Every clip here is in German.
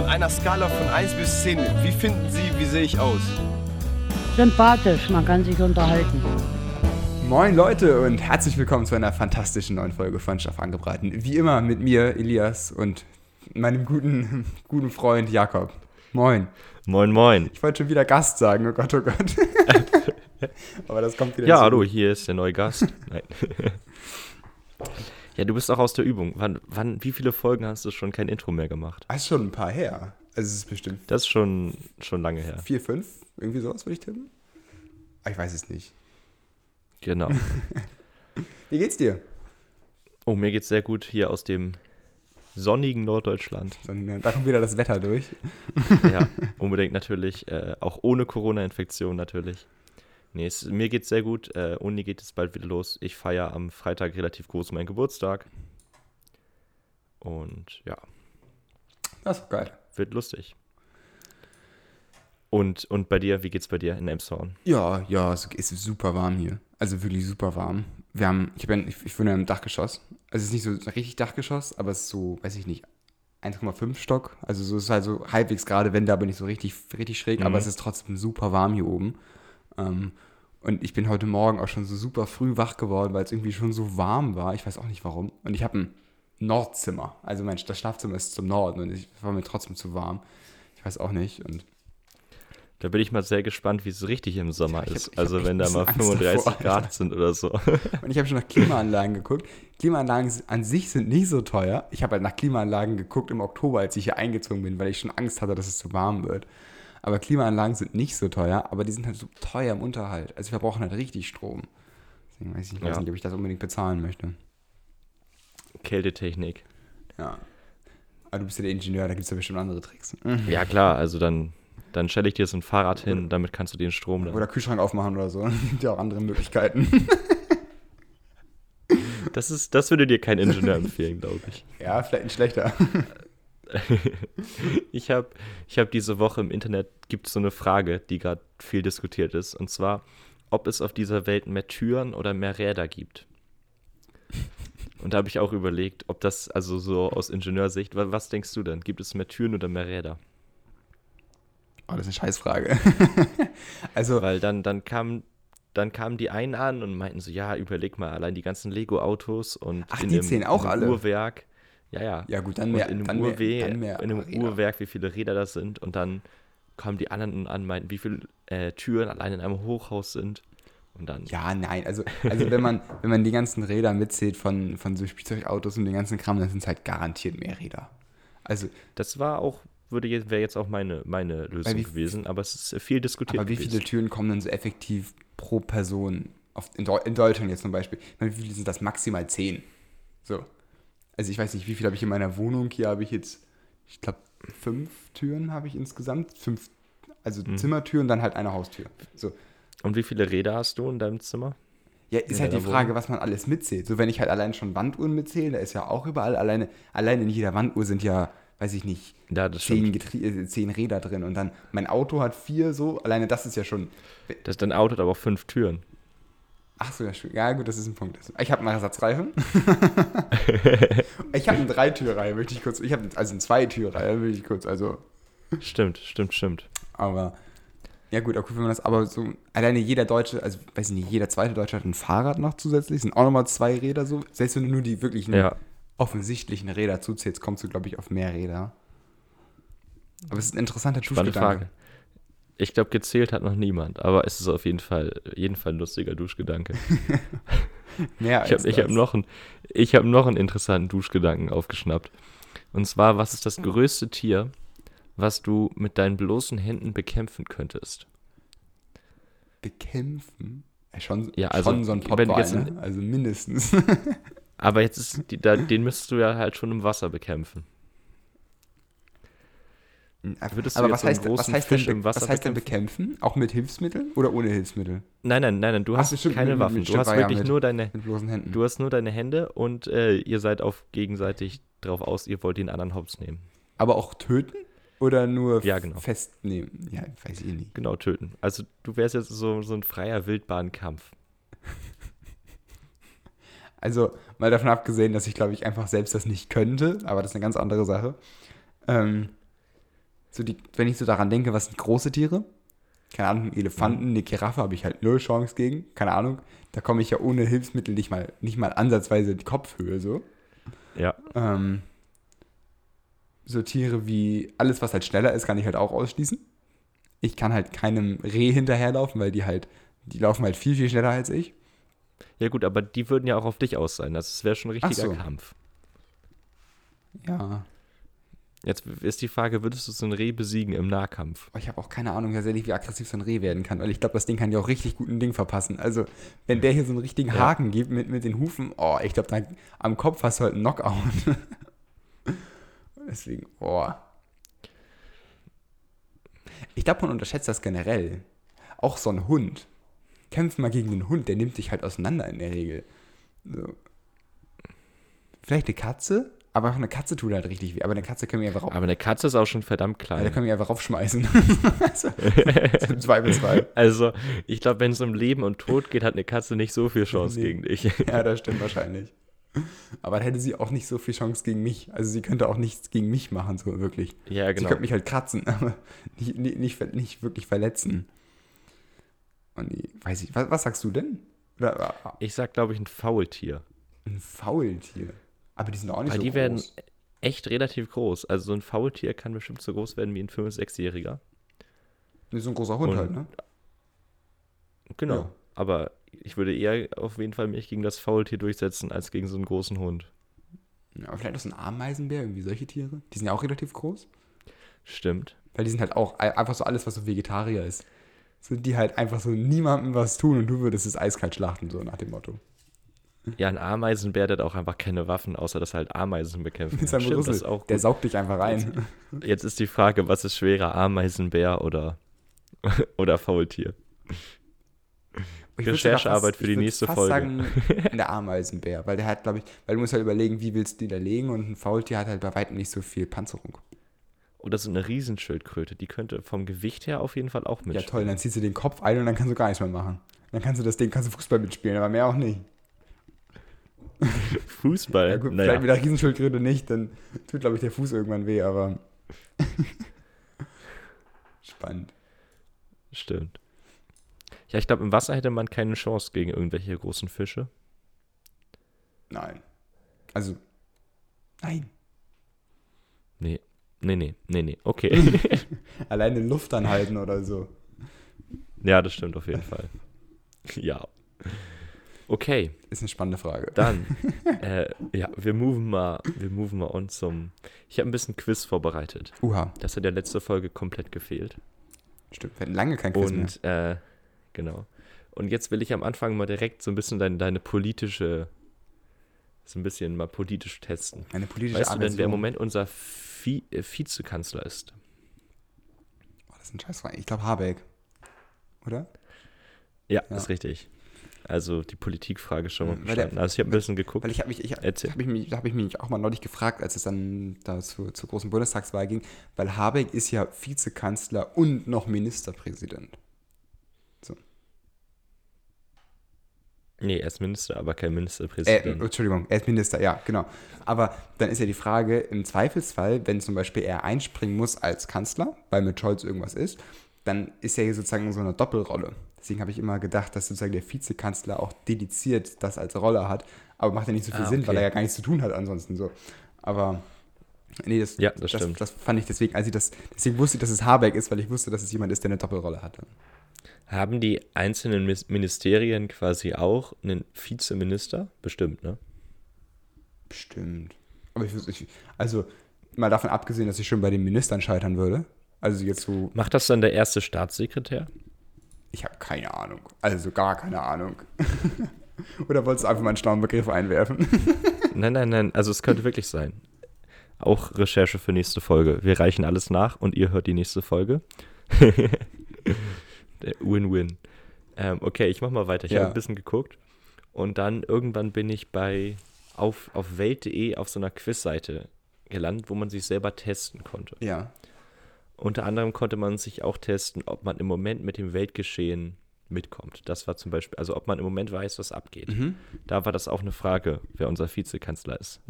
Von einer Skala von 1 bis 10, wie finden Sie, wie sehe ich aus? Sympathisch, man kann sich unterhalten. Moin Leute und herzlich willkommen zu einer fantastischen neuen Folge von Schaff angebraten. Wie immer mit mir, Elias, und meinem guten, guten Freund Jakob. Moin. Moin, moin. Ich wollte schon wieder Gast sagen, oh Gott, oh Gott. Aber das kommt wieder Ja, zu. hallo, hier ist der neue Gast. Nein. ja, du bist auch aus der Übung. Wann, wann, wie viele Folgen hast du schon kein Intro mehr gemacht? Das ist schon ein paar her. Also es ist bestimmt Das ist schon, schon lange her. vier, fünf, irgendwie sowas würde ich tippen. Ah, Ich weiß es nicht. Genau. Wie geht's dir? Oh, mir geht's sehr gut hier aus dem sonnigen Norddeutschland. Da kommt wieder das Wetter durch. Ja, unbedingt natürlich. Äh, auch ohne Corona-Infektion natürlich. Nee, es, mir geht's sehr gut. Äh, Uni geht jetzt bald wieder los. Ich feiere am Freitag relativ groß meinen Geburtstag. Und ja, Das ist geil. wird lustig. Und, und bei dir, wie geht's bei dir in Elmshorn? Ja, ja, es ist super warm hier. Also wirklich super warm. Wir haben, ich bin, ich, ich wohne im Dachgeschoss. Also es ist nicht so richtig Dachgeschoss, aber es ist so, weiß ich nicht, 1,5 Stock. Also so es ist halt so halbwegs gerade Wände, aber nicht so richtig, richtig schräg, aber Mhm. es ist trotzdem super warm hier oben. Ähm, und ich bin heute Morgen auch schon so super früh wach geworden, weil es irgendwie schon so warm war. Ich weiß auch nicht warum. Und ich habe ein Nordzimmer. Also mein das Schlafzimmer ist zum Norden und ich war mir trotzdem zu warm. Ich weiß auch nicht. Und Da bin ich mal sehr gespannt, wie es richtig im Sommer hab- ist. hab also wenn da mal Angst 35 davor, Grad sind oder so. Und ich habe schon nach Klimaanlagen geguckt. Klimaanlagen an sich sind nicht so teuer. Ich habe halt nach Klimaanlagen geguckt im Oktober, als ich hier eingezogen bin, weil ich schon Angst hatte, dass es zu warm wird. Aber Klimaanlagen sind nicht so teuer, aber die sind halt so teuer im Unterhalt. Also wir brauchen halt richtig Strom. Deswegen weiß ich, weiß Ja. nicht, ob ich das unbedingt bezahlen möchte. Kältetechnik. Ja. Aber du bist ja der Ingenieur, da gibt es ja bestimmt andere Tricks. Ja klar, also dann, dann stelle ich dir so ein Fahrrad hin, damit kannst du den Strom dann. Oder Kühlschrank aufmachen oder so. gibt ja auch andere Möglichkeiten. Das, ist, das würde dir kein Ingenieur empfehlen, glaube ich. ja, vielleicht nicht schlechter. Ich habe ich hab diese Woche im Internet, gibt es so eine Frage, die gerade viel diskutiert ist. Und zwar, ob es auf dieser Welt mehr Türen oder mehr Räder gibt. Und da habe ich auch überlegt, ob das, also so aus Ingenieursicht, wa- was denkst du denn? Gibt es mehr Türen oder mehr Räder? Oh, das ist eine Scheißfrage. also, Weil dann, dann kamen dann kamen die einen an und meinten so, ja, überleg mal, allein die ganzen Lego-Autos und Ach, in die dem, zählen auch alle? Uhrwerk. Ja, ja. ja gut, dann und mehr, in dann einem, dann mehr in einem. Uhrwerk, wie viele Räder das sind. Und dann kamen die anderen an, meinten, wie viele äh, Türen allein in einem Hochhaus sind. Und dann, Ja, nein, also, also wenn, man, wenn man die ganzen Räder mitzählt von, von so Spielzeugautos und den ganzen Kram, dann sind es halt garantiert mehr Räder. Also, das war auch, würde jetzt, wäre jetzt auch meine, meine Lösung wie- gewesen, aber es ist viel diskutiert aber wie gewesen. viele Türen kommen denn so effektiv pro Person? Auf, in, Deu in Deutschland jetzt zum Beispiel. Meine, wie viele sind das? Maximal zehn. So. Also ich weiß nicht, wie viel habe ich in meiner Wohnung? Hier habe ich jetzt, ich glaube, fünf Türen habe ich insgesamt. Fünf, also Mhm. Zimmertüren, dann halt eine Haustür. So. Und wie viele Räder hast du in deinem Zimmer? Ja, ist In halt die Frage, Wohnung? was man alles mitzählt. So, wenn ich halt allein schon Wanduhren mitzähle, da ist ja auch überall alleine, allein in jeder Wanduhr sind ja, weiß ich nicht, Ja, zehn, äh, zehn Räder drin und dann mein Auto hat vier so, alleine das ist ja schon. Das, dein Auto hat aber auch fünf Türen. Ach so, ja, ja gut, das ist ein Punkt. Ich habe einen Ersatzreifen. ich habe eine Dreitürreihe, möchte ich kurz. Ich habe also eine Zweitürreihe, möchte ich kurz. Also, Stimmt, stimmt, stimmt. aber ja gut, okay, wenn man das, aber so alleine jeder Deutsche, also weiß ich nicht, jeder zweite Deutsche hat ein Fahrrad noch zusätzlich, sind auch nochmal zwei Räder so. Selbst wenn du nur die wirklichen Ja, offensichtlichen Räder zuzählst, kommst du, glaube ich, auf mehr Räder. Aber es ist ein interessanter spannende. Frage. Ich glaube, gezählt hat noch niemand, aber es ist auf jeden Fall, jeden Fall ein lustiger Duschgedanke. Mehr Ich habe hab noch, einen- ich hab noch einen interessanten Duschgedanken aufgeschnappt. Und zwar, was ist das größte Tier, was du mit deinen bloßen Händen bekämpfen könntest? bekämpfen. Ja, schon, Ja, also, schon so ein ein- ne? Also mindestens. Aber jetzt ist, die, da, den müsstest du ja halt schon im Wasser bekämpfen. Würdest du Aber was heißt, was, heißt Fisch denn, was heißt denn bekämpfen? Auch mit Hilfsmitteln oder ohne Hilfsmittel? Nein, nein, nein, nein, du Ach, hast stimmt, keine mit- Waffen. mit- du stimmt, hast ja wirklich mit- nur deine, Mit du hast nur deine Hände und äh, ihr seid auf gegenseitig drauf aus, ihr wollt den anderen Hops nehmen. Aber auch töten? Oder nur Ja, genau. festnehmen? Ja, weiß ich eh nicht. Genau, töten. Also du wärst jetzt so, so ein freier Wildbahnkampf. Also, mal davon abgesehen, dass ich, glaube ich, einfach selbst das nicht könnte, aber das ist eine ganz andere Sache. Ähm, So die, wenn ich so daran denke, was sind große Tiere? Keine Ahnung, Elefanten, eine Giraffe habe ich halt null Chance gegen. Keine Ahnung. Da komme ich ja ohne Hilfsmittel nicht mal, nicht mal ansatzweise die Kopfhöhe so. Ja. Ähm, so Tiere wie alles, was halt schneller ist, kann ich halt auch ausschließen. Ich kann halt keinem Reh hinterherlaufen, weil die halt, die laufen halt viel, viel schneller als ich. Ja, gut, aber die würden ja auch auf dich aus sein. Das wäre schon ein richtiger so. Kampf. Ja. Jetzt ist die Frage, würdest du so ein Reh besiegen im Nahkampf? Aber ich habe auch keine Ahnung tatsächlich, wie aggressiv so ein Reh werden kann, weil ich glaube, das Ding kann ja auch richtig gut ein Ding verpassen. Also, wenn der hier so einen richtigen Ja. Haken gibt mit, mit den Hufen, oh, ich glaube, dann am Kopf hast du halt einen Knockout. Deswegen, oh. Ich glaube, man unterschätzt das generell. Auch so ein Hund. Kämpft mal gegen den Hund, der nimmt sich halt auseinander in der Regel. So. Vielleicht eine Katze, aber auch eine Katze tut halt richtig weh. Aber eine Katze können wir einfach rauf, Aber eine Katze ist auch schon verdammt ja, da klein. können wir einfach raufschmeißen. also, so Im Zweifelsfall. Also, ich glaube, wenn es um Leben und Tod geht, hat eine Katze nicht so viel Chance Nee. gegen dich. Ja, das stimmt wahrscheinlich. Aber dann hätte sie auch nicht so viel Chance gegen mich. Also sie könnte auch nichts gegen mich machen, so wirklich. ja, Sie genau. könnte mich halt kratzen, aber nicht, nicht, nicht, nicht wirklich verletzen. Und die, weiß ich, was, was sagst du denn? Oder, äh, Ich sag, glaube ich, ein Faultier. ein Faultier. Aber die sind auch nicht Weil so die groß. werden echt relativ groß. Also so ein Faultier kann bestimmt so groß werden wie ein 5- 6-Jähriger. Nee, so ein großer Hund Und- halt, ne? Genau. Ja. Aber ich würde eher auf jeden Fall mich gegen das Faultier durchsetzen, als gegen so einen großen Hund. Ja, aber vielleicht auch so ein Ameisenbär, irgendwie solche Tiere. Die sind ja auch relativ groß. Stimmt. Weil die sind halt auch ei- einfach so alles, was so Vegetarier ist. Sind die halt einfach so niemandem was tun und du würdest es eiskalt schlachten, so nach dem Motto. Ja, ein Ameisenbär, der hat auch einfach keine Waffen, außer dass er halt Ameisen bekämpfen. Kann. Stimmt, das Rüssel. ist auch Der gut. saugt dich einfach rein. Jetzt ist die Frage, was ist schwerer, Ameisenbär oder, oder Faultier? Ich Recherchearbeit für die nächste fast Folge. sagen, der Ameisenbär, weil der hat, glaube ich, weil du musst halt überlegen, wie willst du die da legen und ein Faultier hat halt bei weitem nicht so viel Panzerung. Oder so eine Riesenschildkröte, die könnte vom Gewicht her auf jeden Fall auch Ja mitspielen. toll, dann ziehst du den Kopf ein und dann kannst du gar nichts mehr machen. Dann kannst du das Ding, kannst du Fußball mitspielen, aber mehr auch nicht. Fußball, Ja gut, naja. vielleicht mit der Riesenschildkröte nicht, dann tut, glaube ich, der Fuß irgendwann weh, aber spannend. Stimmt. Ja, ich glaube, im Wasser hätte man keine Chance gegen irgendwelche großen Fische. Nein. Also, nein. Nee. Nee, nee, nee, nee. Okay. Alleine Luft anhalten oder so. ja, das stimmt auf jeden Fall. Ja. Okay, Ist eine spannende Frage. dann. äh, ja, wir moven mal, wir moven mal on zum. Ich habe ein bisschen Quiz vorbereitet. Uha, Das hat ja letzte Folge komplett gefehlt. stimmt. Wir hatten lange kein Quiz mehr. Und äh, genau. Und jetzt will ich am Anfang mal direkt so ein bisschen deine, deine politische, so ein bisschen mal politisch testen. Eine politische Weißt du denn, wer im. Moment unser Vi äh, Vizekanzler ist? Oh, das ist ein Scheißfrage. Ich glaube Habeck. Oder? Ja, Ja. ist richtig. Also die Politikfrage schon mal der- verstanden. Also ich habe ein bisschen geguckt. Weil ich habe mich, ich, Erzähl. hab ich mich, habe ich mich auch mal neulich gefragt, als es dann da zu, zur großen Bundestagswahl ging, weil Habeck ist ja Vizekanzler und noch Ministerpräsident. nee, er ist Minister, aber kein Äh, Ministerpräsident. Entschuldigung, er ist Minister, ja, genau. Aber dann ist ja die Frage, im Zweifelsfall, wenn zum Beispiel er einspringen muss als Kanzler, weil mit Scholz irgendwas ist, dann ist er hier sozusagen so eine Doppelrolle. Deswegen habe ich immer gedacht, dass sozusagen der Vizekanzler auch dediziert das als Rolle hat. Aber macht ja nicht so viel Ah, Sinn, weil okay. er ja gar nichts zu tun hat ansonsten so. Aber nee, das, Ja, das das, stimmt. das fand ich deswegen, als ich das, deswegen wusste ich, dass es Habeck ist, weil ich wusste, dass es jemand ist, der eine Doppelrolle hatte. Haben die einzelnen Ministerien quasi auch einen Vizeminister? Bestimmt, ne? Bestimmt. Aber ich, ich also mal davon abgesehen, dass ich schon bei den Ministern scheitern würde. Also jetzt so, Macht das dann der erste Staatssekretär? Ich habe keine Ahnung. Also gar keine Ahnung. Oder wolltest du einfach mal einen schlauen Begriff einwerfen? Nein, nein, nein. Also es könnte wirklich sein. Auch Recherche für nächste Folge. Wir reichen alles nach und ihr hört die nächste Folge. Der Win-Win. Ähm, okay, ich mach mal weiter. Ich Ja. habe ein bisschen geguckt und dann irgendwann bin ich bei auf, auf welt.de auf so einer Quizseite gelandet, wo man sich selber testen konnte. ja. Unter anderem konnte man sich auch testen, ob man im Moment mit dem Weltgeschehen mitkommt. Das war zum Beispiel, also ob man im Moment weiß, was abgeht. Mhm. Da war das auch eine Frage, wer unser Vizekanzler ist.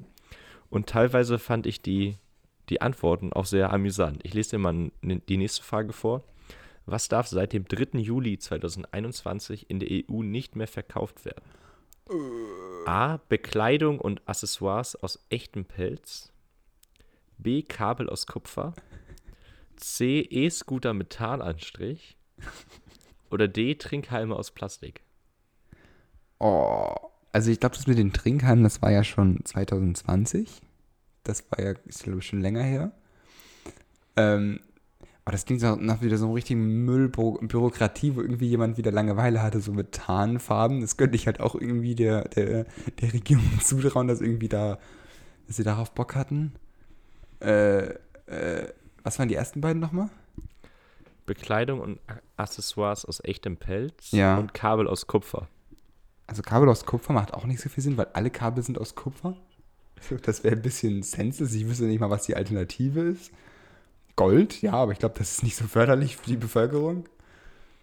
Und teilweise fand ich die, die Antworten auch sehr amüsant. Ich lese dir mal die nächste Frage vor. Was darf seit dem 3. Juli 2021 in der EU nicht mehr verkauft werden? A. Bekleidung und Accessoires aus echtem Pelz. B. Kabel aus Kupfer. C. E-Scooter mit Tarnanstrich. Oder D. Trinkhalme aus Plastik. Oh, also ich glaube, das mit den Trinkhalmen, das war ja schon 2020. Das war ja, ist glaube ich schon länger her. Ähm, aber das klingt so nach wieder so einem richtigen Müllbürokratie, wo irgendwie jemand wieder Langeweile hatte, so mit Tarnfarben. Das könnte ich halt auch irgendwie der, der, der Regierung zutrauen, dass irgendwie da, dass sie darauf Bock hatten. Äh, äh, was waren die ersten beiden nochmal? Bekleidung und Accessoires aus echtem Pelz Ja. und Kabel aus Kupfer. Also Kabel aus Kupfer macht auch nicht so viel Sinn, weil alle Kabel sind aus Kupfer. Das wäre ein bisschen senseless. Ich wüsste nicht mal, was die Alternative ist. Gold, ja, aber ich glaube, das ist nicht so förderlich für die Bevölkerung.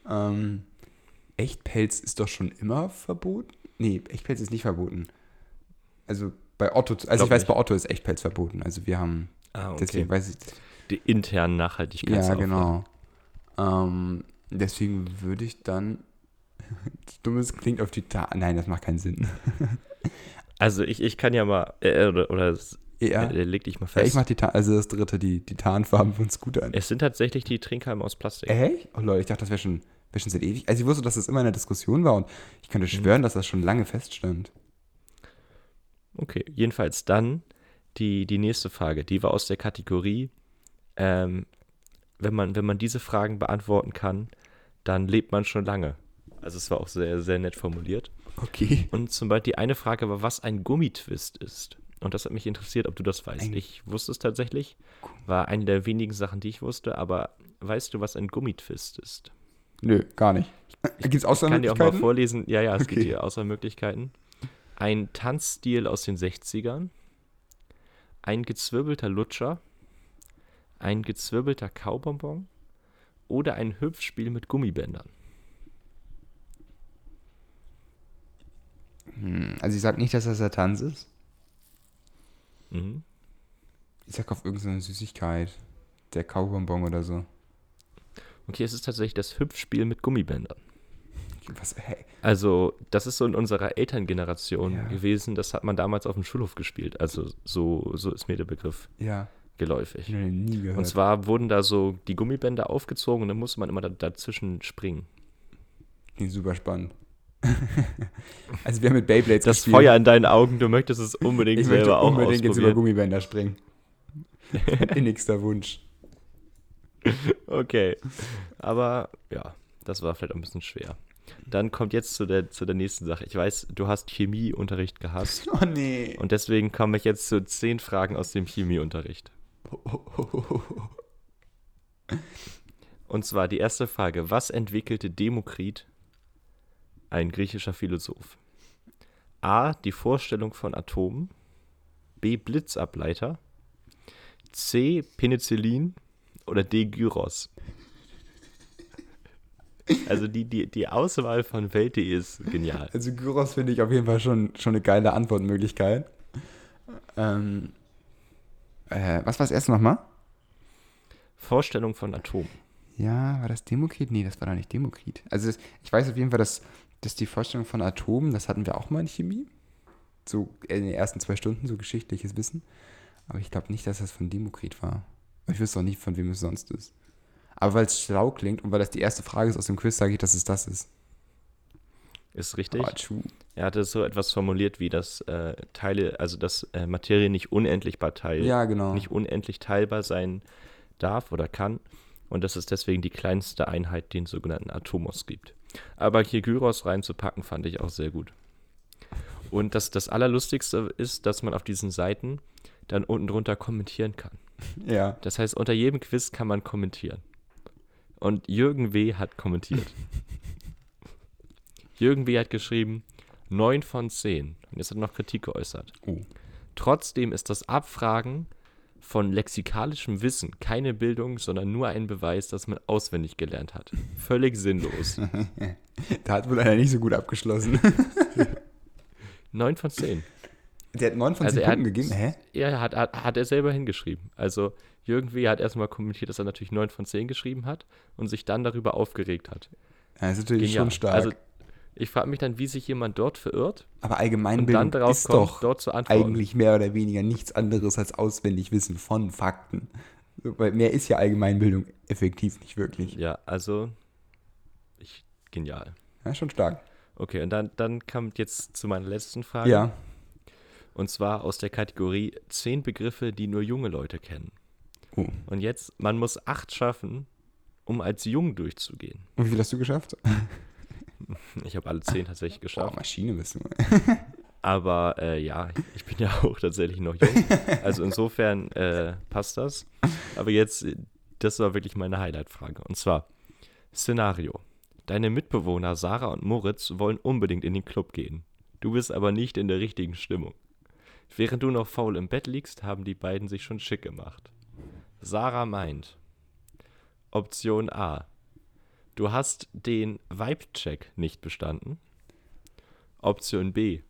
Ähm, Echtpelz ist doch schon immer verboten? Nee, Echtpelz ist nicht verboten. Also bei Otto, also Glaub ich weiß, nicht. bei Otto ist Echtpelz verboten. Also wir haben, Ah, deswegen weiß ich, Die internen Nachhaltigkeits ja, genau. Ähm, deswegen würde ich dann, dummes klingt auf die Ta Nein, das macht keinen Sinn. Also ich, ich kann ja mal, äh, oder, oder s- Ja. äh, leg dich mal Ja, fest. ich mach die, Ta also das dritte, die, die Tarnfarben von Scootern. es sind tatsächlich die Trinkhalme aus Plastik. Echt? Oh Leute, ich dachte, das wäre schon, wär schon seit ewig. Also ich wusste, dass das immer in der Diskussion war und ich könnte schwören, dass das schon lange feststand. Okay, jedenfalls dann die, die nächste Frage. Die war aus der Kategorie, ähm, wenn, man, wenn man diese Fragen beantworten kann, dann lebt man schon lange. Also es war auch sehr, sehr nett formuliert. Okay. Und zum Beispiel die eine Frage war, was ein Gummitwist ist. Und das hat mich interessiert, ob du das weißt. Ein- ich wusste es tatsächlich. War eine der wenigen Sachen, die ich wusste. Aber weißt du, was ein Gummitwist ist? Nö, gar nicht. Gibt es Ich kann dir auch mal vorlesen. Ja, ja, es Okay. gibt hier Auswahlmöglichkeiten. Ein Tanzstil aus den 60ern. Ein gezwirbelter Lutscher. Ein gezwirbelter Kaubonbon. Oder ein Hüpfspiel mit Gummibändern. Hm, also ich sag nicht, dass das der Tanz ist. Mhm. Ich sag auf irgendeine Süßigkeit. Der Kaubonbon oder so. Okay, es ist tatsächlich das Hüpfspiel mit Gummibändern. Was, hey. Also, das ist so in unserer Elterngeneration Ja. gewesen. Das hat man damals auf dem Schulhof gespielt. Also, so, so ist mir der Begriff Ja, geläufig. habe nie gehört. Und zwar wurden da so die Gummibänder aufgezogen und dann musste man immer da, dazwischen springen. Klingt super spannend. also wir haben mit Beyblades Das gespielt. Feuer in deinen Augen, du möchtest es unbedingt Ich möchte selber auch unbedingt jetzt über ausprobieren. Gummibänder springen. innigster Wunsch. Okay. Aber ja, das war vielleicht auch ein bisschen schwer. Dann kommt jetzt zu der, zu der nächsten Sache. Ich weiß, du hast Chemieunterricht gehasst. Oh nee. Und deswegen komme ich jetzt zu zehn Fragen aus dem Chemieunterricht. Und zwar die erste Frage: Was entwickelte Demokrit, ein griechischer Philosoph? A. Die Vorstellung von Atomen. B. Blitzableiter. C. Penicillin. Oder D. Gyros. Also die, die, die Auswahl von Welt.de ist genial. Also Gyros finde ich auf jeden Fall schon, schon eine geile Antwortmöglichkeit. Ähm, äh, was war das erste nochmal? Vorstellung von Atomen. Ja, war das Demokrit? Nee, das war doch nicht Demokrit. Also ich weiß auf jeden Fall, dass, dass die Vorstellung von Atomen, das hatten wir auch mal in Chemie. So in den ersten zwei Stunden, so geschichtliches Wissen. Aber ich glaube nicht, dass das von Demokrit war. Ich wüsste auch nicht, von wem es sonst ist. Aber weil es schlau klingt und weil das die erste Frage ist aus dem Quiz, sage ich, dass es das ist. Ist richtig. Er hatte so etwas formuliert wie, dass äh, Teile, also dass äh, Materie nicht unendlichbar teil, Ja, genau. nicht unendlich teilbar sein darf oder kann und dass es deswegen die kleinste Einheit, den sogenannten Atomos, gibt. Aber hier Gyros reinzupacken, fand ich auch sehr gut. Und das, das Allerlustigste ist, dass man auf diesen Seiten dann unten drunter kommentieren kann. Ja. Das heißt, unter jedem Quiz kann man kommentieren. Und Jürgen W. hat kommentiert. Jürgen W. hat geschrieben, 9 von 10. Und jetzt hat er noch Kritik geäußert. Oh. Trotzdem ist das Abfragen von lexikalischem Wissen keine Bildung, sondern nur ein Beweis, dass man auswendig gelernt hat. Völlig sinnlos. Da hat wohl einer nicht so gut abgeschlossen. 9 von 10. Der hat 9 von Also 10 er Punkten hat- gegeben. Hä? Ja, hat, hat, hat er selber hingeschrieben. Also irgendwie hat erstmal kommentiert, dass er natürlich 9 von 10 geschrieben hat und sich dann darüber aufgeregt hat. Das ist natürlich Genial. schon stark. Also ich frage mich dann, wie sich jemand dort verirrt Aber Allgemeinbildung ist kommt, doch dort zu antworten. eigentlich mehr oder weniger nichts anderes als Auswendigwissen von Fakten. Weil mehr ist ja Allgemeinbildung effektiv nicht wirklich. Ja, also ich, genial. Ja, schon stark. Okay, und dann, dann kommt jetzt zu meiner letzten Frage. Ja. Und zwar aus der Kategorie 10 Begriffe, die nur junge Leute kennen. Oh. Und jetzt, man muss acht schaffen, um als jung durchzugehen. Und wie viel hast du geschafft? Ich habe alle 10 tatsächlich Boah, geschafft. Maschine bist du. Aber äh, ja, ich bin ja auch tatsächlich noch jung. Also insofern äh, passt das. Aber jetzt, das war wirklich meine Highlight-Frage. Und zwar, Szenario. Deine Mitbewohner Sarah und Moritz wollen unbedingt in den Club gehen. Du bist aber nicht in der richtigen Stimmung. Während du noch faul im Bett liegst, haben die beiden sich schon schick gemacht. Sarah meint, Option A. Du hast den Vibe-Check nicht bestanden. Option B.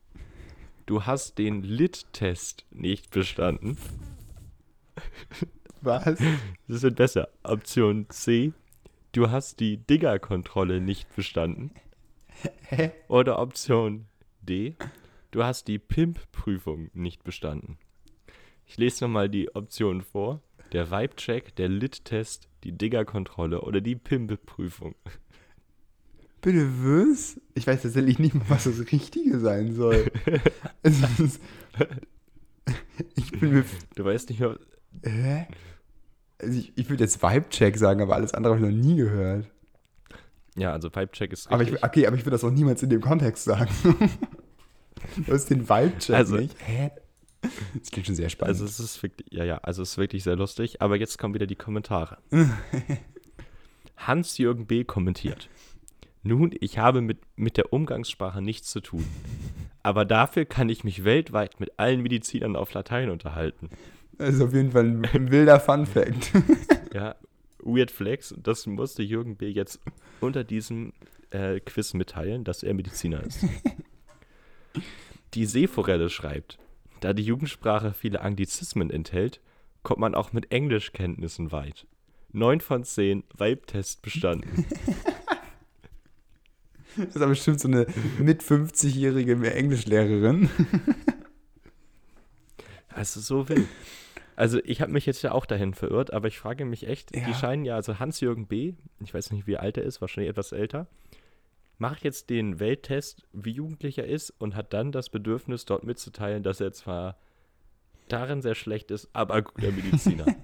Du hast den Lit-Test nicht bestanden. Was? Das wird besser. Option C. Du hast die Digger-Kontrolle nicht bestanden. Hä? Oder Option D. Du hast die Pimp-Prüfung nicht bestanden. Ich lese nochmal die Optionen vor. Der Vibe-Check, der Lit-Test, die Digger-Kontrolle oder die Pimp-Prüfung. Bitte was? Ich weiß tatsächlich nicht mal, was das Richtige sein soll. ist, ich bin mir. Du weißt nicht, ob- Hä? Also ich, ich würde jetzt Vibe-Check sagen, aber alles andere habe ich noch nie gehört. Ja, also Vibe-Check ist Aber richtig. ich, okay, aber ich würde das auch niemals in dem Kontext sagen. du hast den Vibe-Check Also- nicht. Hä? Das klingt schon sehr spannend. Also es ist wirklich, ja, ja, also es ist wirklich sehr lustig. Aber jetzt kommen wieder die Kommentare. Hans-Jürgen B. kommentiert. Nun, ich habe mit, mit der Umgangssprache nichts zu tun. Aber dafür kann ich mich weltweit mit allen Medizinern auf Latein unterhalten. das ist auf jeden Fall ein, wilder Fun-Fact. Ja, Weird Flex, das musste Jürgen B. jetzt unter diesem äh, Quiz mitteilen, dass er Mediziner ist. Die Seeforelle schreibt, da die Jugendsprache viele Anglizismen enthält, kommt man auch mit Englischkenntnissen weit. 9 von 10 Vibe-Test bestanden. Das ist aber bestimmt so eine mit 50-jährige Englischlehrerin. Also so wild. Also ich habe mich jetzt ja auch dahin verirrt, aber ich frage mich echt, Ja. die scheinen ja, also Hans-Jürgen B., ich weiß nicht, wie alt er ist, wahrscheinlich etwas älter, macht jetzt den Welttest, wie jugendlich er ist und hat dann das Bedürfnis, dort mitzuteilen, dass er zwar darin sehr schlecht ist, aber guter Mediziner.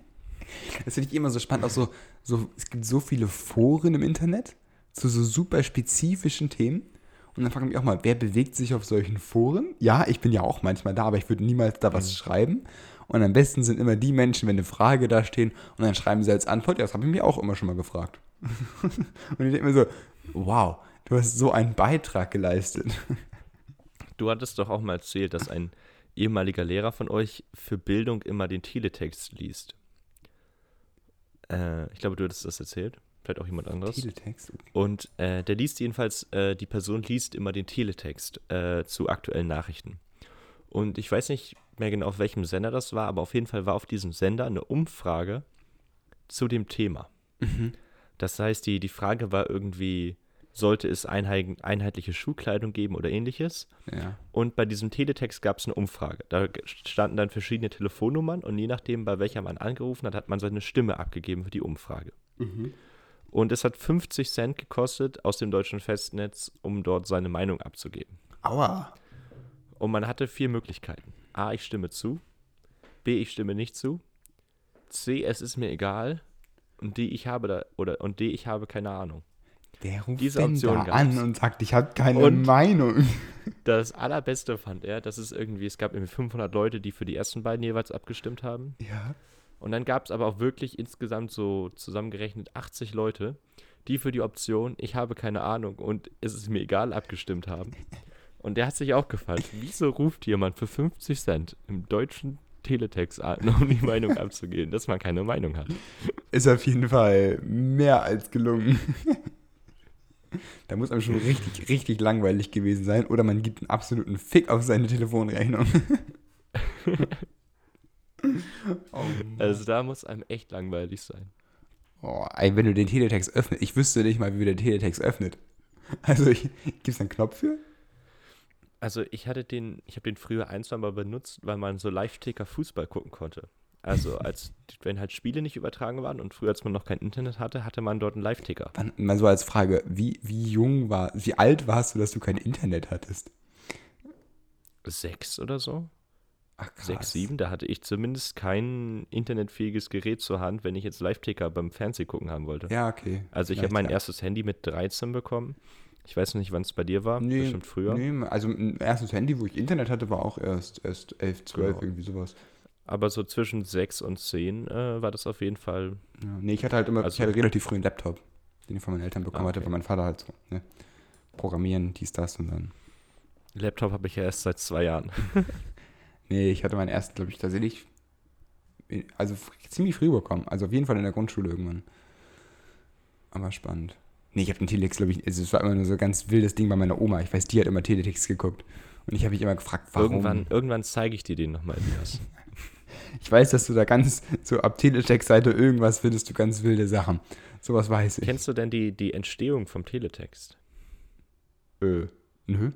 Das finde ich immer so spannend. Auch so, so, es gibt so viele Foren im Internet zu so super spezifischen Themen. Und dann frage ich mich auch mal, wer bewegt sich auf solchen Foren? Ja, ich bin ja auch manchmal da, aber ich würde niemals da was schreiben. Und am besten sind immer die Menschen, wenn eine Frage da stehen und dann schreiben sie als Antwort, ja, das habe ich mir auch immer schon mal gefragt. und ich denke mir so, wow, du hast so einen Beitrag geleistet. du hattest doch auch mal erzählt, dass ein ehemaliger Lehrer von euch für Bildung immer den Teletext liest. Äh, ich glaube, du hattest das erzählt. Vielleicht auch jemand anderes. Teletext. Und äh, der liest jedenfalls, äh, die Person liest immer den Teletext äh, zu aktuellen Nachrichten. Und ich weiß nicht mehr genau, auf welchem Sender das war, aber auf jeden Fall war auf diesem Sender eine Umfrage zu dem Thema. Das heißt, die, die Frage war irgendwie, sollte es einhei- einheitliche Schulkleidung geben oder ähnliches? Ja. Und bei diesem Teletext gab es eine Umfrage. Da standen dann verschiedene Telefonnummern und je nachdem, bei welcher man angerufen hat, hat man seine Stimme abgegeben für die Umfrage. Und es hat 50 Cent gekostet aus dem deutschen Festnetz, um dort seine Meinung abzugeben. Aua. Und man hatte vier Möglichkeiten. A, ich stimme zu. B, ich stimme nicht zu. C, es ist mir egal. Und D, ich habe da, oder, und D, ich habe keine Ahnung. Wer ruft Diese Option da an und sagt, ich habe keine Und- Meinung? Das allerbeste fand er, dass es irgendwie, es gab irgendwie 500 Leute, die für die ersten beiden jeweils abgestimmt haben. Ja. Und dann gab es aber auch wirklich insgesamt so zusammengerechnet 80 Leute, die für die Option, ich habe keine Ahnung und es ist mir egal, abgestimmt haben. Und der hat sich auch gefragt, wieso ruft jemand für 50 Cent im deutschen Teletext an, um die Meinung abzugeben, dass man keine Meinung hat? Ist auf jeden Fall mehr als gelungen. da muss einem schon richtig, richtig langweilig gewesen sein. Oder man gibt einen absoluten Fick auf seine Telefonrechnung. Oh, Also da muss einem echt langweilig sein. oh, ey, wenn du den Teletext öffnest, ich wüsste nicht mal, wie der Teletext öffnet. Also, gibt es einen Knopf für? Also ich hatte den, ich habe den früher ein, zwei Mal benutzt, weil man so Live-Ticker Fußball gucken konnte. Also als wenn halt Spiele nicht übertragen waren und früher, als man noch kein Internet hatte, hatte man dort einen Live-Ticker. Mal so als Frage, wie, wie jung war, wie alt warst du, dass du kein Internet hattest? Sechs oder so? Ach, krass. Sechs, sieben, da hatte ich zumindest kein internetfähiges Gerät zur Hand, wenn ich jetzt Live-Ticker beim Fernsehen gucken haben wollte. Ja, okay. Also ich habe mein ja. erstes Handy mit 13 bekommen. Ich weiß nicht, wann es bei dir war. Nee, Bestimmt früher. Nee, also ein erstes Handy, wo ich Internet hatte, war auch erst, erst 11, 12, Genau. irgendwie sowas. Aber so zwischen 6 und 10 äh, war das auf jeden Fall. Ja, nee, ich hatte halt immer, Also- ich hatte relativ früh einen Laptop, den ich von meinen Eltern bekommen Ah, hatte, okay. weil mein Vater halt so, ne, Programmieren, dies, das und dann. Laptop habe ich ja erst seit zwei Jahren. Nee, ich hatte meinen ersten, glaube ich, tatsächlich, also ziemlich früh bekommen. Also auf jeden Fall in der Grundschule irgendwann. Aber spannend. Nee, ich habe den Teletext, glaube ich, also es war immer nur so ein ganz wildes Ding bei meiner Oma. Ich weiß, die hat immer Teletext geguckt. Und ich habe mich immer gefragt, warum. Irgendwann, irgendwann zeige ich dir den nochmal, Elias. Ich weiß, dass du da ganz, so ab Teletext-Seite irgendwas findest du ganz wilde Sachen. Sowas weiß ich. Kennst du denn die, die Entstehung vom Teletext? Äh, nö.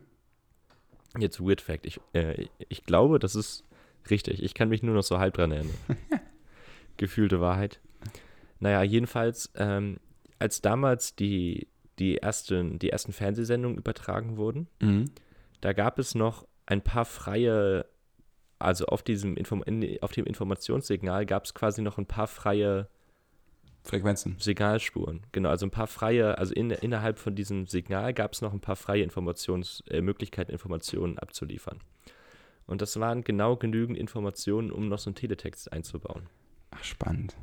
Jetzt Weird Fact. Ich, äh, ich glaube, das ist richtig. Ich kann mich nur noch so halb dran erinnern. Gefühlte Wahrheit. Naja, jedenfalls, ähm, als damals die, die, ersten, die ersten Fernsehsendungen übertragen wurden, Mhm. Da gab es noch ein paar freie, also auf diesem Inform in, auf dem Informationssignal gab es quasi noch ein paar freie Frequenzen. Signalspuren. Genau, also ein paar freie, also in, innerhalb von diesem Signal gab es noch ein paar freie Informations, äh, Möglichkeiten, Informationen abzuliefern. Und das waren genau genügend Informationen, um noch so einen Teletext einzubauen. Ach, spannend.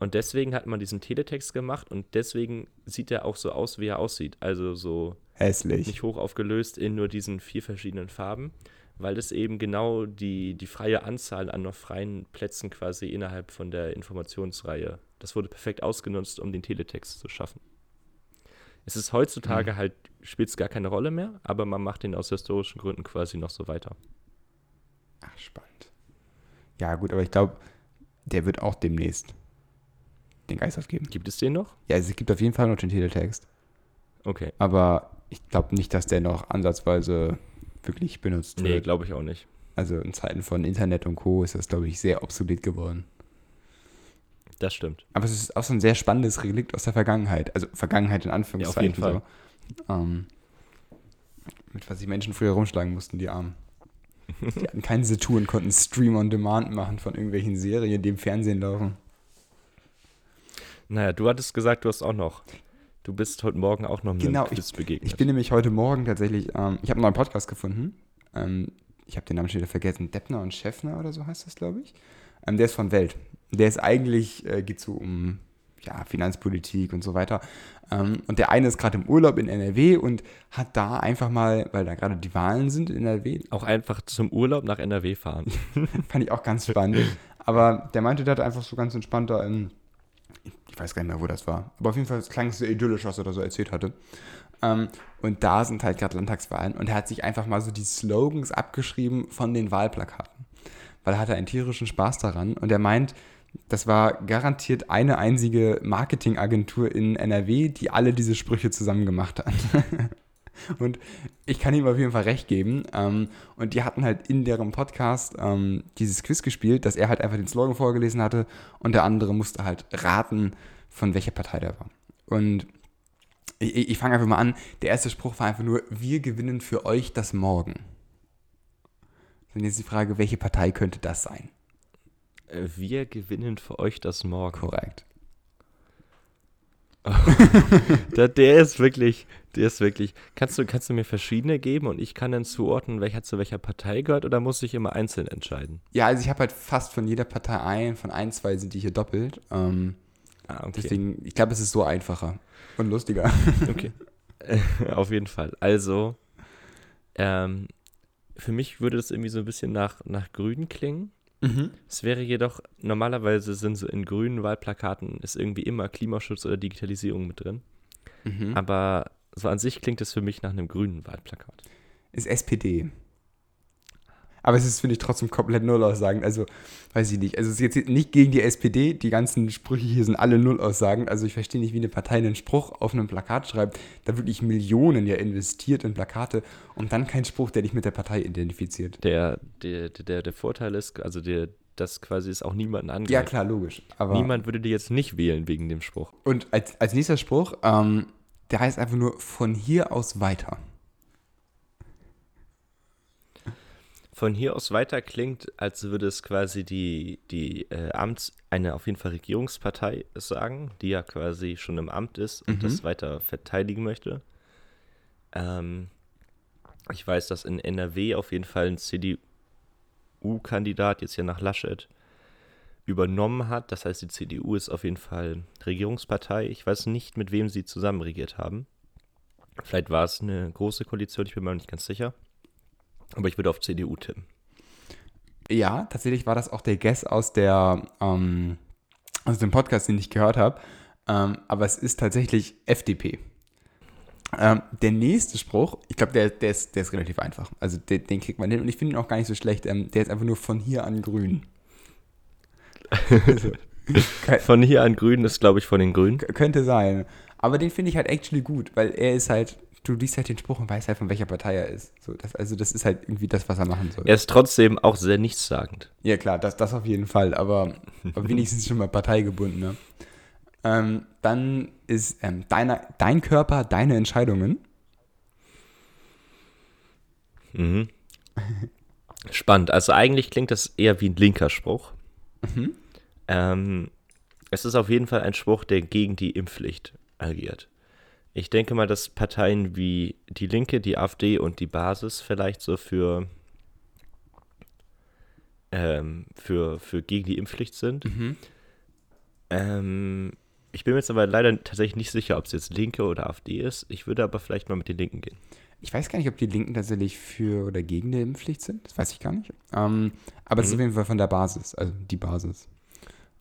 Und deswegen hat man diesen Teletext gemacht und deswegen sieht er auch so aus, wie er aussieht. Also so Hässlich. nicht hoch aufgelöst in nur diesen vier verschiedenen Farben, weil das eben genau die, die freie Anzahl an noch freien Plätzen quasi innerhalb von der Informationsreihe, das wurde perfekt ausgenutzt, um den Teletext zu schaffen. Es ist heutzutage halt, spielt es gar keine Rolle mehr, aber man macht den aus historischen Gründen quasi noch so weiter. Ach, spannend. Ja, gut, aber ich glaube, der wird auch demnächst den Geist aufgeben. Gibt es den noch? Ja, es gibt auf jeden Fall noch den Teletext. Okay. Aber ich glaube nicht, dass der noch ansatzweise wirklich benutzt Nee, wird. glaube ich auch nicht. Also in Zeiten von Internet und Co. ist das, glaube ich, sehr obsolet geworden. Das stimmt. Aber es ist auch so ein sehr spannendes Relikt aus der Vergangenheit. Also Vergangenheit in Anführungszeichen. Ja, auf jeden So. Ähm, mit was sich Menschen früher rumschlagen mussten, die Armen. Die hatten keine Situ und konnten Stream on Demand machen von irgendwelchen Serien, die im Fernsehen laufen. Naja, du hattest gesagt, du hast auch noch. Du bist heute Morgen auch noch mit Genau, Quiz begegnet. Ich bin nämlich heute Morgen tatsächlich, ähm, ich habe einen neuen Podcast gefunden. Ähm, ich habe den Namen schon wieder vergessen. Deppner und Schäffner oder so heißt das, glaube ich. Ähm, der ist von Welt. Der ist eigentlich, äh, geht so um ja, Finanzpolitik und so weiter. Ähm, und der eine ist gerade im Urlaub in NRW und hat da einfach mal, weil da gerade die Wahlen sind in NRW, auch einfach zum Urlaub nach NRW fahren. fand ich auch ganz spannend. Aber der meinte, der hat einfach so ganz entspannt da in, ich weiß gar nicht mehr, wo das war. Aber auf jeden Fall klang es so idyllisch, was er da so erzählt hatte. Ähm, und da sind halt gerade Landtagswahlen und er hat sich einfach mal so die Slogans abgeschrieben von den Wahlplakaten. Weil er hatte einen tierischen Spaß daran und er meint, das war garantiert eine einzige Marketingagentur in NRW, die alle diese Sprüche zusammen gemacht hat. Und ich kann ihm auf jeden Fall recht geben. Ähm, und die hatten halt in deren Podcast ähm, dieses Quiz gespielt, dass er halt einfach den Slogan vorgelesen hatte und der andere musste halt raten, von welcher Partei der war. Und ich, ich fange einfach mal an. Der erste Spruch war einfach nur: Wir gewinnen für euch das Morgen. Und jetzt die Frage, welche Partei könnte das sein? Äh, Wir gewinnen für euch das Morgen. Korrekt. Der, der ist wirklich, der ist wirklich. Kannst du, kannst du mir verschiedene geben und ich kann dann zuordnen, welcher zu welcher Partei gehört oder muss ich immer einzeln entscheiden? Ja, also ich habe halt fast von jeder Partei ein, von ein, zwei sind die hier doppelt. Ähm, Ah, okay. Deswegen, ich glaube, es ist so einfacher und lustiger. okay. Auf jeden Fall. Also, ähm, für mich würde das irgendwie so ein bisschen nach, nach Grün klingen. Es wäre jedoch, normalerweise sind so in grünen Wahlplakaten ist irgendwie immer Klimaschutz oder Digitalisierung mit drin. Mhm. Aber so an sich klingt es für mich nach einem grünen Wahlplakat. Ist SPD. Aber es ist, finde ich, trotzdem komplett Nullaussagen. Also, weiß ich nicht. Also, es ist jetzt nicht gegen die SPD. Die ganzen Sprüche hier sind alle Nullaussagen. Also, ich verstehe nicht, wie eine Partei einen Spruch auf einem Plakat schreibt, da wirklich Millionen ja investiert in Plakate und dann kein Spruch, der dich mit der Partei identifiziert. Der, der, der, der Vorteil ist, also der, das quasi ist auch niemanden angreift. Ja, klar, logisch. Aber Niemand würde dir jetzt nicht wählen wegen dem Spruch. Und als, als nächster Spruch, ähm, der heißt einfach nur von hier aus weiter. Von hier aus weiter klingt, als würde es quasi die, die äh, Amts, eine auf jeden Fall Regierungspartei sagen, die ja quasi schon im Amt ist und Mhm. das weiter verteidigen möchte. Ähm, ich weiß, dass in NRW auf jeden Fall ein CDU-Kandidat jetzt ja nach Laschet übernommen hat. Das heißt, die CDU ist auf jeden Fall Regierungspartei. Ich weiß nicht, mit wem sie zusammen regiert haben. Vielleicht war es eine große Koalition, ich bin mir noch nicht ganz sicher. Aber ich würde auf CDU tippen. Ja, tatsächlich war das auch der Guess aus der ähm, aus dem Podcast, den ich gehört habe. Ähm, aber es ist tatsächlich FDP. Ähm, der nächste Spruch, ich glaube, der, der, ist, der ist relativ einfach. Also den, den kriegt man hin und ich finde ihn auch gar nicht so schlecht. Ähm, der ist einfach nur von hier an grün. also, Von hier an Grün ist, glaube ich, von den Grünen. könnte sein. Aber den finde ich halt actually gut, weil er ist halt, du liest halt den Spruch und weißt halt, von welcher Partei er ist. So, das, also das ist halt irgendwie das, was er machen soll. Er ist trotzdem auch sehr nichtssagend. Ja, klar, das, das auf jeden Fall, aber, aber wenigstens schon mal parteigebunden. Ne? Ähm, dann ist ähm, deiner, dein Körper, deine Entscheidungen. Mhm. Spannend. Also eigentlich klingt das eher wie ein linker Spruch. Ähm, es ist auf jeden Fall ein Spruch, der gegen die Impfpflicht agiert. Ich denke mal, dass Parteien wie die Linke, die AfD und die Basis vielleicht so für, ähm, für, für gegen die Impfpflicht sind. Ähm, ich bin mir jetzt aber leider tatsächlich nicht sicher, ob es jetzt Linke oder AfD ist. Ich würde aber vielleicht mal mit den Linken gehen. Ich weiß gar nicht, ob die Linken tatsächlich für oder gegen eine Impfpflicht sind. Das weiß ich gar nicht. Ähm, aber es ist auf jeden Fall von der Basis, also die Basis.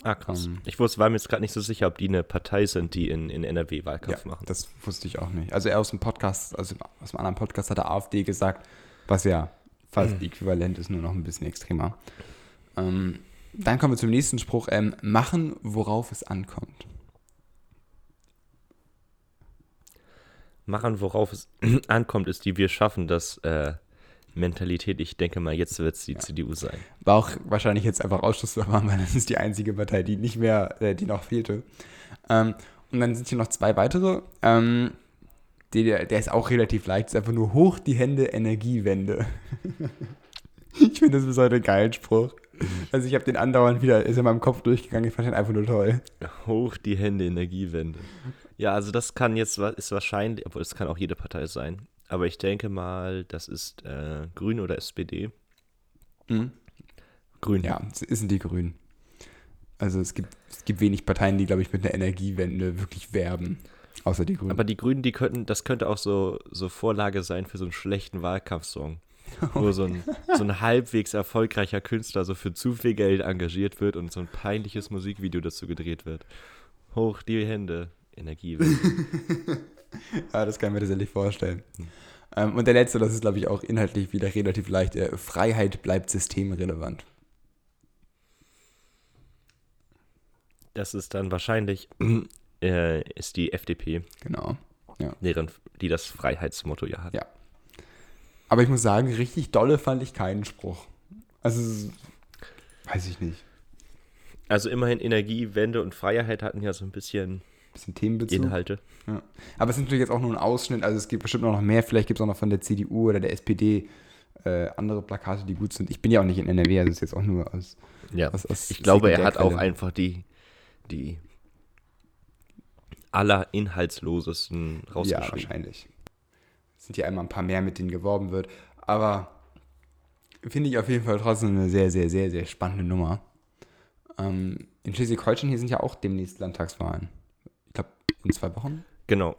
Ah, krass. Ich wusste, war mir jetzt gerade nicht so sicher, ob die eine Partei sind, die in, in NRW Ja, Wahlkampf machen. das wusste ich auch nicht. Also er aus dem Podcast, also aus einem anderen Podcast hat der AfD gesagt, was ja fast äquivalent ist, nur noch ein bisschen extremer. Ähm, dann kommen wir zum nächsten Spruch. Ähm, machen, worauf es ankommt. Machen, worauf es ankommt, ist die Wir schaffen das äh, Mentalität. Ich denke mal, jetzt wird es die CDU sein. War auch wahrscheinlich jetzt einfach Ausschussverfahren, weil das ist die einzige Partei, die nicht mehr, äh, die noch fehlte. Ähm, und dann sind hier noch zwei weitere. Ähm, die, der, ist auch relativ leicht, ist einfach nur hoch die Hände, Energiewende. ich finde das bis heute geilen Spruch. Also ich habe den andauernd wieder, ist in meinem Kopf durchgegangen, ich fand den einfach nur toll. Hoch die Hände, Energiewende. Ja, also das kann jetzt, ist wahrscheinlich, obwohl es kann auch jede Partei sein. Aber ich denke mal, das ist äh, Grün oder SPD. Mhm. Grün. Ja, es sind die Grünen. Also es gibt, es gibt wenig Parteien, die, glaube ich, mit einer Energiewende wirklich werben. Außer die Grünen. Aber die Grünen, die könnten, das könnte auch so, so Vorlage sein für so einen schlechten Wahlkampfsong. Wo so ein, so ein halbwegs erfolgreicher Künstler so für zu viel Geld engagiert wird und so ein peinliches Musikvideo dazu gedreht wird. Hoch die Hände, Energiewende. Ja, das kann ich mir tatsächlich vorstellen. Ähm, und der letzte, das ist, glaube ich, auch inhaltlich wieder relativ leicht. Äh, Freiheit bleibt systemrelevant. Das ist dann wahrscheinlich, äh, ist die FDP, Genau. deren, die das Freiheitsmotto ja hat. Ja. Aber ich muss sagen, richtig dolle fand ich keinen Spruch. Also, weiß ich nicht. Also immerhin Energiewende und Freiheit hatten ja so ein bisschen Bisschen Themenbezug. Inhalte. Ja. Aber es ist natürlich jetzt auch nur ein Ausschnitt. Also, es gibt bestimmt noch mehr. Vielleicht gibt es auch noch von der CDU oder der SPD äh, andere Plakate, die gut sind. Ich bin ja auch nicht in NRW, also es ist jetzt auch nur aus. Ja. aus, aus Ich glaube, er hat auch einfach die, die aller inhaltslosesten Ja, rausgeschrieben. wahrscheinlich. Es sind ja einmal ein paar mehr, mit denen geworben wird. Aber finde ich auf jeden Fall trotzdem eine sehr, sehr, sehr, sehr spannende Nummer. Ähm, in Schleswig-Holstein hier sind ja auch demnächst Landtagswahlen. In zwei Wochen. Genau.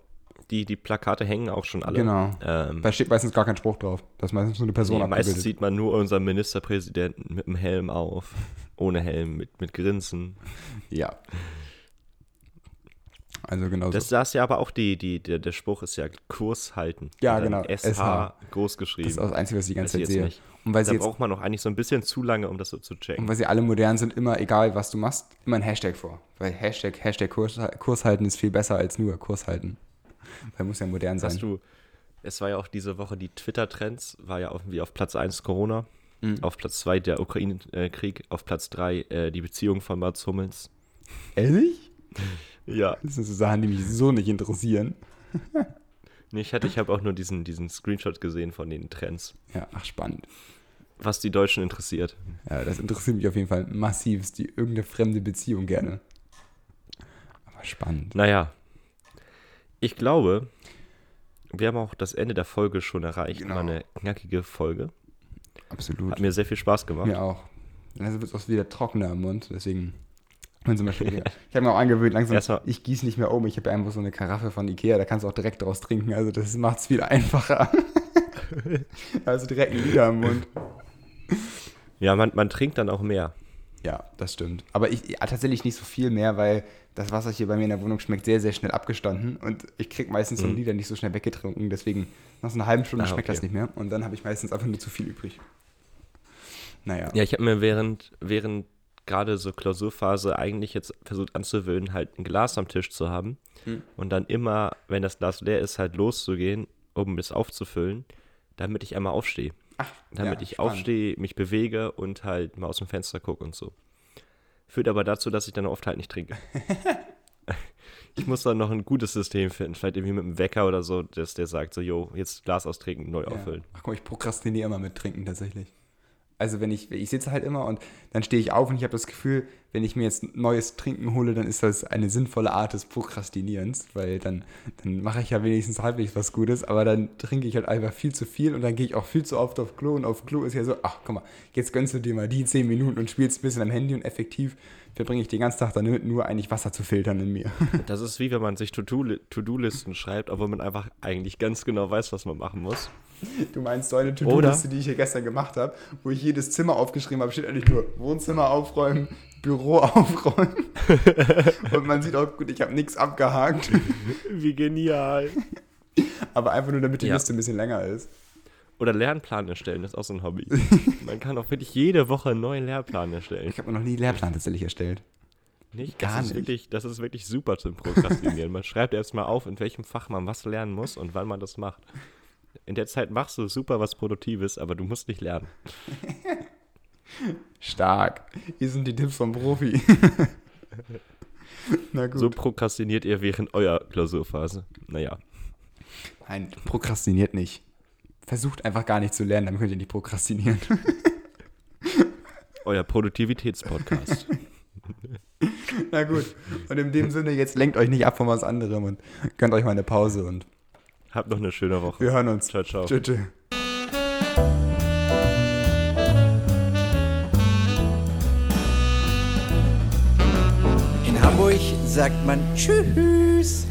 Die, die Plakate hängen auch schon alle. Genau. Ähm, Da steht meistens gar kein Spruch drauf. Das ist meistens nur eine Person nee, meistens abgebildet. sieht man nur unseren Ministerpräsidenten mit dem Helm auf. Ohne Helm, mit, mit Grinsen. Ja. Also genau Das, das ist ja aber auch die, die, der, der Spruch ist ja Kurs halten. Ja, genau, SH, SH. groß Das geschrieben. ist auch das Einzige, was ich die ganze Zeit sehe. nicht. Und weil da sie jetzt braucht man noch eigentlich so ein bisschen zu lange, um das so zu checken. Und weil sie alle modern sind, immer egal, was du machst, immer ein Hashtag vor. Weil Hashtag, Hashtag Kurs, Kurs halten ist viel besser als nur Kurs halten. Weil muss ja modern sein. Hast du, es war ja auch diese Woche die Twitter-Trends, war ja irgendwie auf Platz 1 Corona, Mhm. auf Platz 2 der Ukraine-Krieg, auf Platz 3 äh, die Beziehung von Mats Hummels. Ehrlich? Ja. Das sind so Sachen, die mich so nicht interessieren. Nee, ich hatte, ich habe auch nur diesen, diesen Screenshot gesehen von den Trends, Ja, ach, spannend. was die Deutschen interessiert. Ja, das interessiert mich auf jeden Fall massiv, die irgendeine fremde Beziehung gerne. Aber spannend. Naja, ich glaube, wir haben auch das Ende der Folge schon erreicht. Genau. War eine knackige Folge. Absolut. Hat mir sehr viel Spaß gemacht. Mir auch. Dann wird es auch wieder trockener im Mund, deswegen. Wenn zum Beispiel, ich habe mir auch angewöhnt, langsam, Erstmal- ich gieße nicht mehr um. Ich habe einfach so eine Karaffe von Ikea, da kannst du auch direkt draus trinken. Also das macht es viel einfacher. also direkt ein Liter im Mund. Ja, man, man trinkt dann auch mehr. Ja, das stimmt. Aber ich ja, tatsächlich nicht so viel mehr, weil das Wasser hier bei mir in der Wohnung schmeckt sehr, sehr schnell abgestanden. Und ich kriege meistens so einen Mhm. Liter nicht so schnell weggetrunken. Deswegen nach so einer halben Stunde Ah, schmeckt das okay. nicht mehr. Und dann habe ich meistens einfach nur zu viel übrig. Naja. Ja, ich habe mir während, während gerade so Klausurphase eigentlich jetzt versucht anzuwöhnen, halt ein Glas am Tisch zu haben Hm. und dann immer, wenn das Glas leer ist, halt loszugehen, um es aufzufüllen, damit ich einmal aufstehe. Ach, Damit ja, ich spannend. aufstehe, mich bewege und halt mal aus dem Fenster gucke und so. Führt aber dazu, dass ich dann oft halt nicht trinke. ich muss dann noch ein gutes System finden, vielleicht irgendwie mit einem Wecker oder so, dass der sagt so, jo, jetzt Glas austrinken, neu Ja. auffüllen. Ach guck, ich prokrastiniere immer mit Trinken tatsächlich. Also wenn ich, ich sitze halt immer und dann stehe ich auf und ich habe das Gefühl, wenn ich mir jetzt neues Trinken hole, dann ist das eine sinnvolle Art des Prokrastinierens, weil dann, dann mache ich ja wenigstens halbwegs was Gutes, aber dann trinke ich halt einfach viel zu viel und dann gehe ich auch viel zu oft auf Klo und auf Klo ist ja so, ach guck mal, jetzt gönnst du dir mal die 10 Minuten und spielst ein bisschen am Handy und effektiv verbringe ich den ganzen Tag damit, nur eigentlich Wasser zu filtern in mir. Das ist wie wenn man sich To-Do- To-Do-Listen schreibt, obwohl man einfach eigentlich ganz genau weiß, was man machen muss. Du meinst so eine? To-Do-Liste, die ich hier gestern gemacht habe, wo ich jedes Zimmer aufgeschrieben habe, steht eigentlich nur Wohnzimmer aufräumen, Büro aufräumen. Und man sieht auch, gut, ich habe nichts abgehakt, Wie genial. aber einfach nur, damit die Ja. Liste ein bisschen länger ist. Oder Lernplan erstellen, das ist auch so ein Hobby. Man kann auch wirklich jede Woche einen neuen Lehrplan erstellen. Ich habe mir noch nie einen Lehrplan tatsächlich erstellt. Nicht? Gar das ist nicht. Wirklich, das ist wirklich super zum Prokrastinieren. Man schreibt erstmal auf, in welchem Fach man was lernen muss und wann man das macht. In der Zeit machst du super was Produktives, aber du musst nicht lernen. Stark. Hier sind die Tipps vom Profi. Na gut. So prokrastiniert ihr während eurer Klausurphase. Naja. Nein, prokrastiniert nicht. Versucht einfach gar nicht zu lernen, dann könnt ihr nicht prokrastinieren. Euer Produktivitätspodcast. Na gut. Und in dem Sinne, jetzt lenkt euch nicht ab von was anderem und gönnt euch mal eine Pause und Habt noch eine schöne Woche. wir hören uns. Ciao, ciao. Tschüss. tschüss. In Hamburg sagt man Tschüss.